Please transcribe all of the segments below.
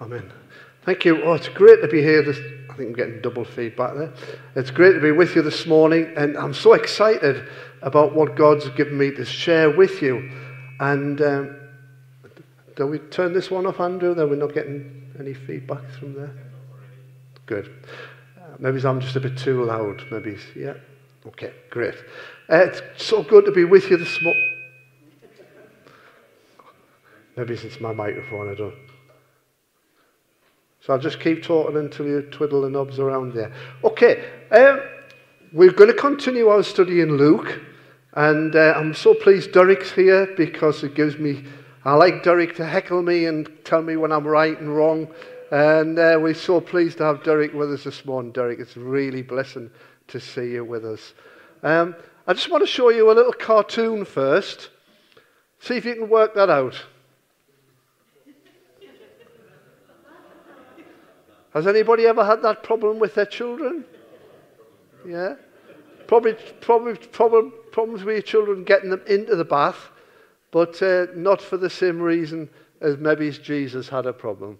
Amen. Thank you. Oh, it's great to be here. This, I think I'm getting double feedback there. It's great to be with you this morning, and I'm so excited about what God's given me to share with you. And um, do we turn this one off, Andrew? That we're not getting any feedback from there. Good. Uh, maybe I'm just a bit too loud. Maybe, yeah. Okay, great. Uh, it's so good to be with you this morning. Maybe it's my microphone, I don't. So I'll just keep talking until you twiddle the knobs around there. Okay, um, we're going to continue our study in Luke. And uh, I'm so pleased Derek's here because it gives me, I like Derek to heckle me and tell me when I'm right and wrong. And uh, we're so pleased to have Derek with us this morning. Derek, it's really blessing to see you with us. Um, I just want to show you a little cartoon first. See if you can work that out. Has anybody ever had that problem with their children? Yeah? Probably, probably, probably problems with your children getting them into the bath, but uh, not for the same reason as maybe Jesus had a problem.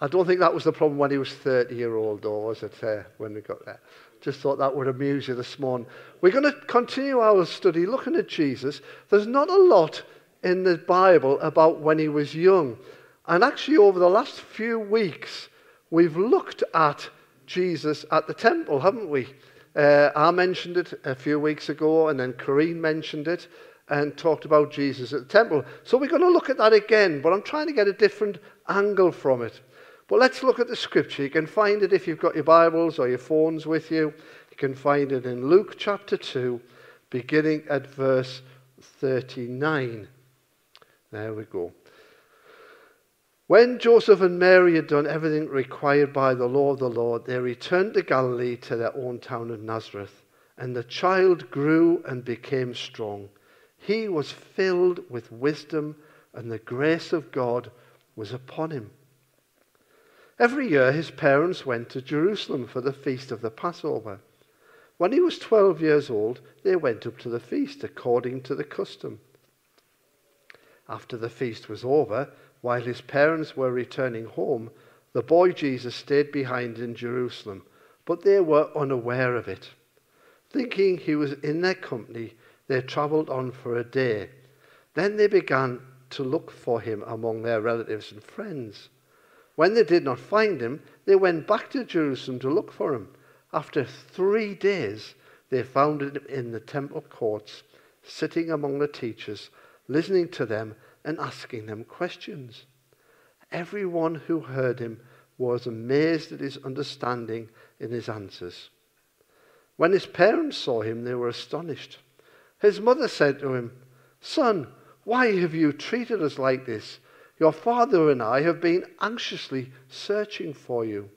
I don't think that was the problem when he was 30 year old, or was it uh, when we got there? Just thought that would amuse you this morning. We're going to continue our study looking at Jesus. There's not a lot in the Bible about when he was young. And actually, over the last few weeks, we've looked at Jesus at the temple, haven't we? Uh, I mentioned it a few weeks ago, and then Corrine mentioned it and talked about Jesus at the temple. So we're going to look at that again, but I'm trying to get a different angle from it. But let's look at the scripture. You can find it if you've got your Bibles or your phones with you. You can find it in Luke chapter 2, beginning at verse 39. There we go. When Joseph and Mary had done everything required by the law of the Lord, they returned to Galilee to their own town of Nazareth. And the child grew and became strong. He was filled with wisdom, and the grace of God was upon him. Every year his parents went to Jerusalem for the feast of the Passover. When he was 12 years old, they went up to the feast according to the custom. After the feast was over, while his parents were returning home, the boy Jesus stayed behind in Jerusalem, but they were unaware of it. Thinking he was in their company, they travelled on for a day. Then they began to look for him among their relatives and friends. When they did not find him, they went back to Jerusalem to look for him. After three days, they found him in the temple courts, sitting among the teachers, listening to them and asking them questions. Everyone who heard him was amazed at his understanding in his answers. When his parents saw him, they were astonished. His mother said to him, Son, why have you treated us like this? Your father and I have been anxiously searching for you.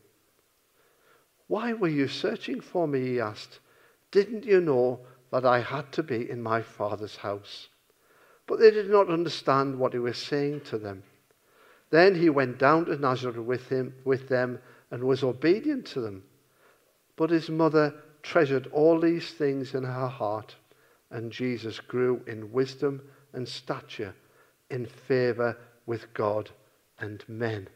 Why were you searching for me? He asked. Didn't you know that I had to be in my father's house? But they did not understand what he was saying to them. Then he went down to Nazareth with, him, with them and was obedient to them. But his mother treasured all these things in her heart, and Jesus grew in wisdom and stature, in favor with God and men.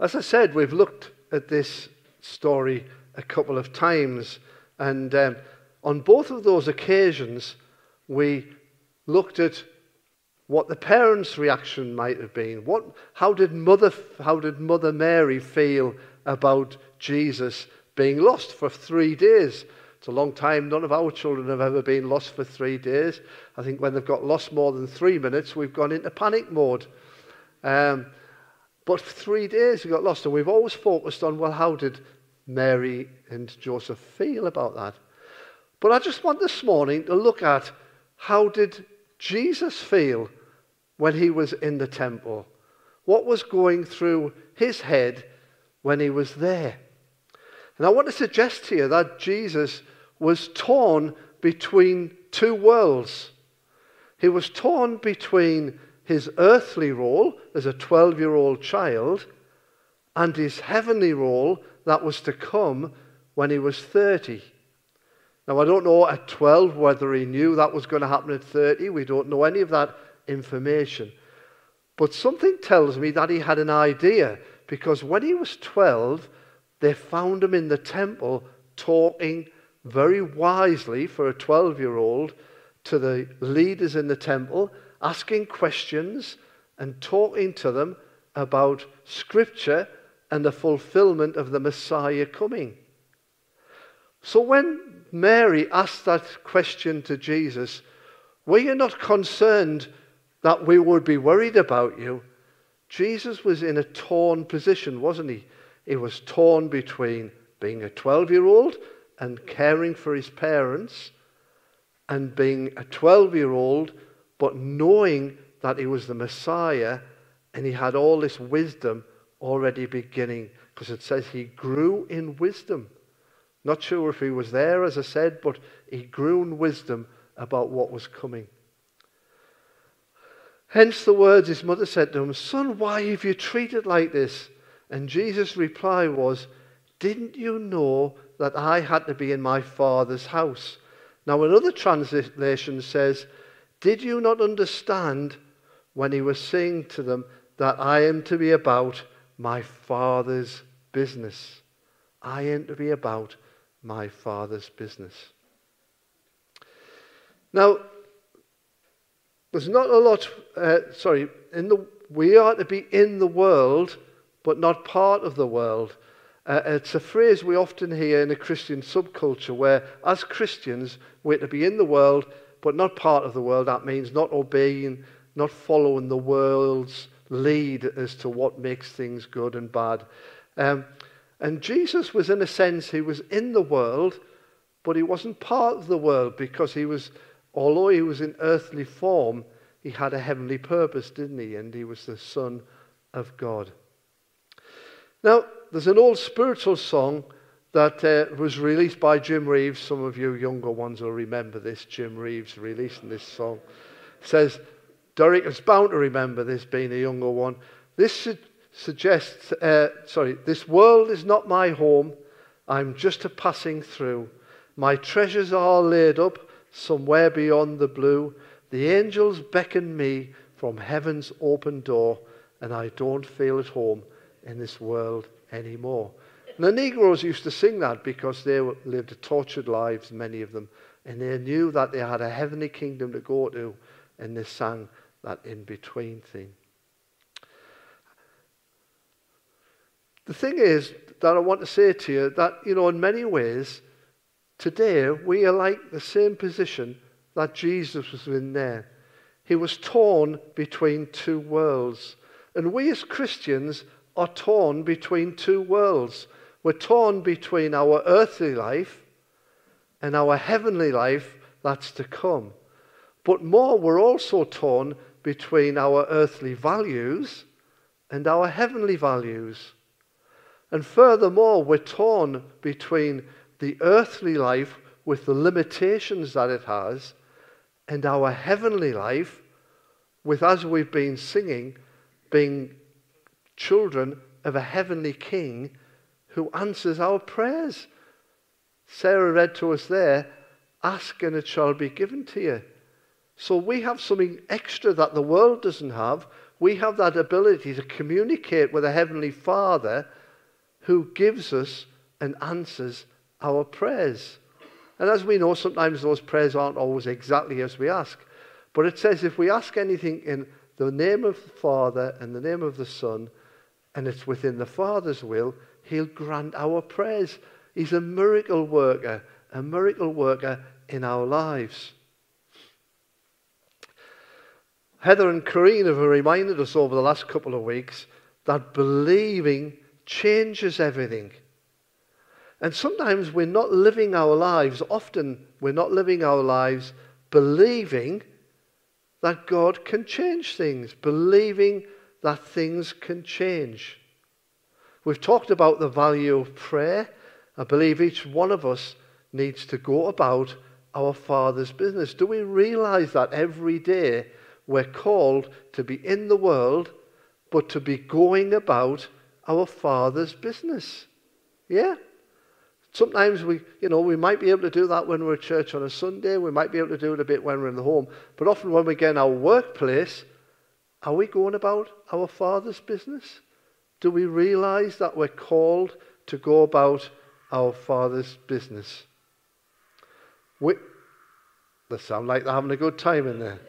As I said, we've looked at this story a couple of times, and um, on both of those occasions, we looked at what the parents' reaction might have been. What, how, did Mother, how did Mother Mary feel about Jesus being lost for three days? It's a long time. None of our children have ever been lost for three days. I think when they've got lost more than three minutes, we've gone into panic mode. Um, but for three days we got lost, and we've always focused on, well, how did Mary and Joseph feel about that? But I just want this morning to look at how did Jesus feel when he was in the temple? What was going through his head when he was there? And I want to suggest you that Jesus was torn between two worlds. He was torn between his earthly role as a 12 year old child and his heavenly role that was to come when he was 30. Now, I don't know at 12 whether he knew that was going to happen at 30. We don't know any of that information. But something tells me that he had an idea because when he was 12, they found him in the temple talking very wisely for a 12 year old to the leaders in the temple, asking questions and talking to them about scripture and the fulfillment of the Messiah coming. So when Mary asked that question to Jesus, were you not concerned that we would be worried about you? Jesus was in a torn position, wasn't he? He was torn between being a 12 year old and caring for his parents, and being a 12 year old, but knowing that he was the Messiah and he had all this wisdom already beginning, because it says he grew in wisdom. Not sure if he was there, as I said, but he grew in wisdom about what was coming. Hence the words his mother said to him, Son, why have you treated like this? And Jesus' reply was, Didn't you know that I had to be in my Father's house? Now, another translation says, Did you not understand when he was saying to them that I am to be about my Father's business? I am to be about my Father's business. Now, there's not a lot, uh, sorry, in the, we are to be in the world, but not part of the world. Uh, it's a phrase we often hear in a Christian subculture where, as Christians, we're to be in the world, but not part of the world. That means not obeying, not following the world's lead as to what makes things good and bad. Um, and Jesus was, in a sense, he was in the world, but he wasn't part of the world because he was, although he was in earthly form, he had a heavenly purpose, didn't he? And he was the Son of God. Now, there's an old spiritual song that uh, was released by Jim Reeves. Some of you younger ones will remember this. Jim Reeves releasing this song. It says, Derek is bound to remember this being a younger one. This should suggests, uh, sorry, this world is not my home. I'm just a passing through. My treasures are laid up somewhere beyond the blue. The angels beckon me from heaven's open door, and I don't feel at home in this world anymore. And the Negroes used to sing that because they lived tortured lives, many of them, and they knew that they had a heavenly kingdom to go to, and they sang that in between thing. The thing is that I want to say to you that, you know, in many ways, today we are like the same position that Jesus was in there. He was torn between two worlds. And we as Christians are torn between two worlds. We're torn between our earthly life and our heavenly life that's to come. But more, we're also torn between our earthly values and our heavenly values. And furthermore, we're torn between the earthly life with the limitations that it has and our heavenly life with, as we've been singing, being children of a heavenly king who answers our prayers. Sarah read to us there, ask and it shall be given to you. So we have something extra that the world doesn't have. We have that ability to communicate with a heavenly Father who gives us and answers our prayers. And as we know, sometimes those prayers aren't always exactly as we ask. But it says if we ask anything in the name of the Father and the name of the Son, and it's within the Father's will, He'll grant our prayers. He's a miracle worker, a miracle worker in our lives. Heather and Corrine have reminded us over the last couple of weeks that believing changes everything. And sometimes we're not living our lives, often we're not living our lives believing that God can change things, believing that things can change. We've talked about the value of prayer. I believe each one of us needs to go about our Father's business. Do we realize that every day we're called to be in the world, but to be going about our Father's business. Yeah? Sometimes we, you know, we might be able to do that when we're at church on a Sunday. We might be able to do it a bit when we're in the home. But often when we get in our workplace, Are we going about our Father's business? Do we realize that we're called to go about our Father's business? We, they sound like they're having a good time in there.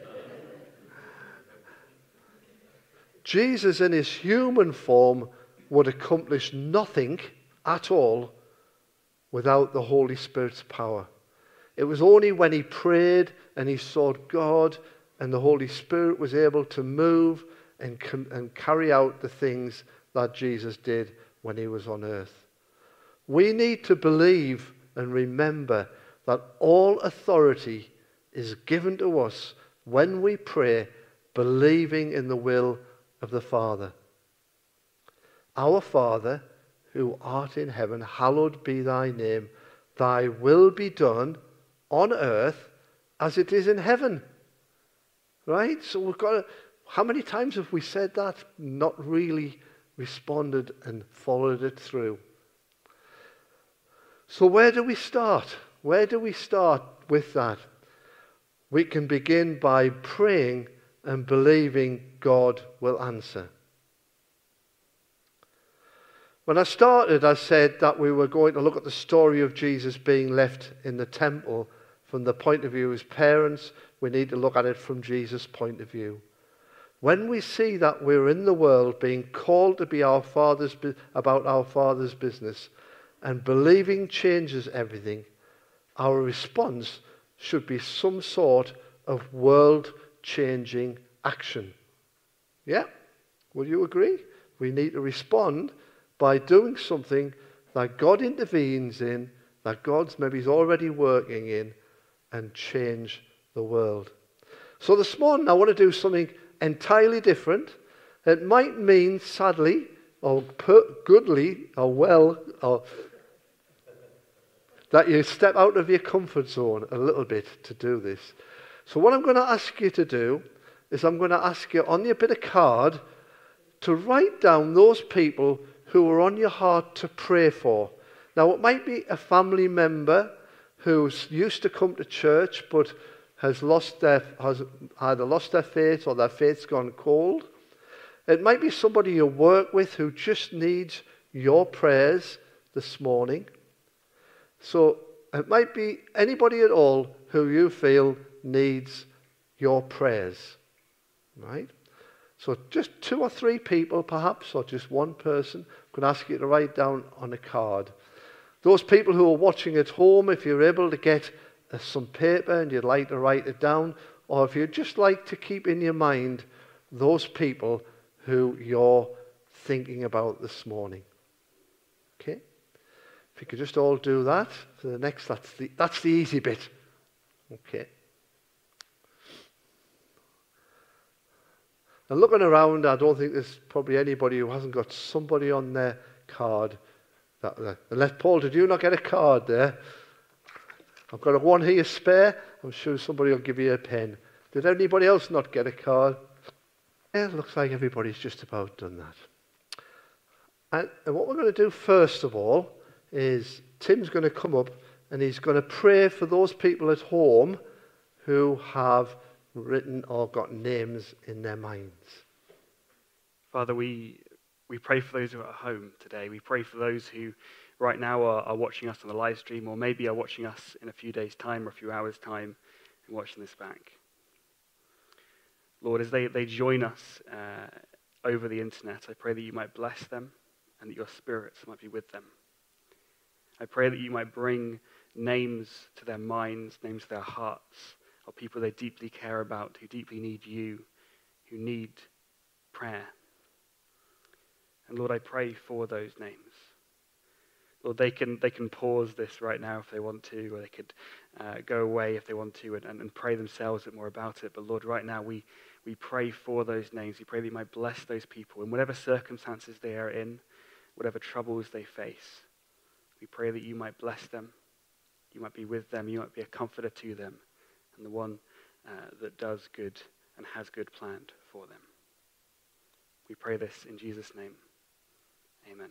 Jesus, in his human form, would accomplish nothing at all without the Holy Spirit's power. It was only when he prayed and he sought God and the Holy Spirit was able to move and, and carry out the things that Jesus did when he was on earth. We need to believe and remember that all authority is given to us when we pray, believing in the will of the Father. Our Father, who art in heaven, hallowed be thy name. Thy will be done on earth as it is in heaven. Right? So we've got to, how many times have we said that? Not really responded and followed it through. So where do we start? Where do we start with that? We can begin by praying and believing God will answer. When I started, I said that we were going to look at the story of Jesus being left in the temple from the point of view of his parents. We need to look at it from Jesus' point of view. When we see that we're in the world being called to be our father's about our father's business and believing changes everything, our response should be some sort of world changing action. Yeah? Will you agree? We need to respond by doing something that God intervenes in, that God's maybe is already working in, and change the world. So this morning I want to do something entirely different. It might mean, sadly, or goodly, or well, or that you step out of your comfort zone a little bit to do this. So, what I'm going to ask you to do is I'm going to ask you on your bit of card to write down those people who are on your heart to pray for. Now, it might be a family member who's used to come to church but has lost their has either lost their faith or their faith's gone cold. It might be somebody you work with who just needs your prayers this morning. So it might be anybody at all who you feel needs your prayers. Right? So just two or three people, perhaps, or just one person, could ask you to write down on a card. Those people who are watching at home, if you're able to get uh, some paper and you'd like to write it down, or if you'd just like to keep in your mind those people who you're thinking about this morning. Okay? If you could just all do that for the next, that's the, that's the easy bit. Okay. And looking around, I don't think there's probably anybody who hasn't got somebody on their card. That, uh, unless, Paul, did you not get a card there? I've got a one here spare. I'm sure somebody will give you a pen. Did anybody else not get a card? Yeah, it looks like everybody's just about done that. And, and what we're going to do first of all is Tim's going to come up and he's going to pray for those people at home who have written or got names in their minds. Father, we, we pray for those who are at home today. We pray for those who right now are, are watching us on the live stream or maybe are watching us in a few days' time or a few hours' time and watching this back. Lord, as they, they join us uh, over the internet, I pray that you might bless them and that your spirits might be with them. I pray that you might bring names to their minds, names to their hearts of people they deeply care about, who deeply need you, who need prayer. And Lord, I pray for those names. Lord, they can, they can pause this right now if they want to, or they could uh, go away if they want to and, and, and pray themselves a bit more about it. But Lord, right now we, we pray for those names. We pray that you might bless those people in whatever circumstances they are in, whatever troubles they face. We pray that you might bless them, you might be with them, you might be a comforter to them, and the one uh, that does good and has good planned for them. We pray this in Jesus' name. Amen.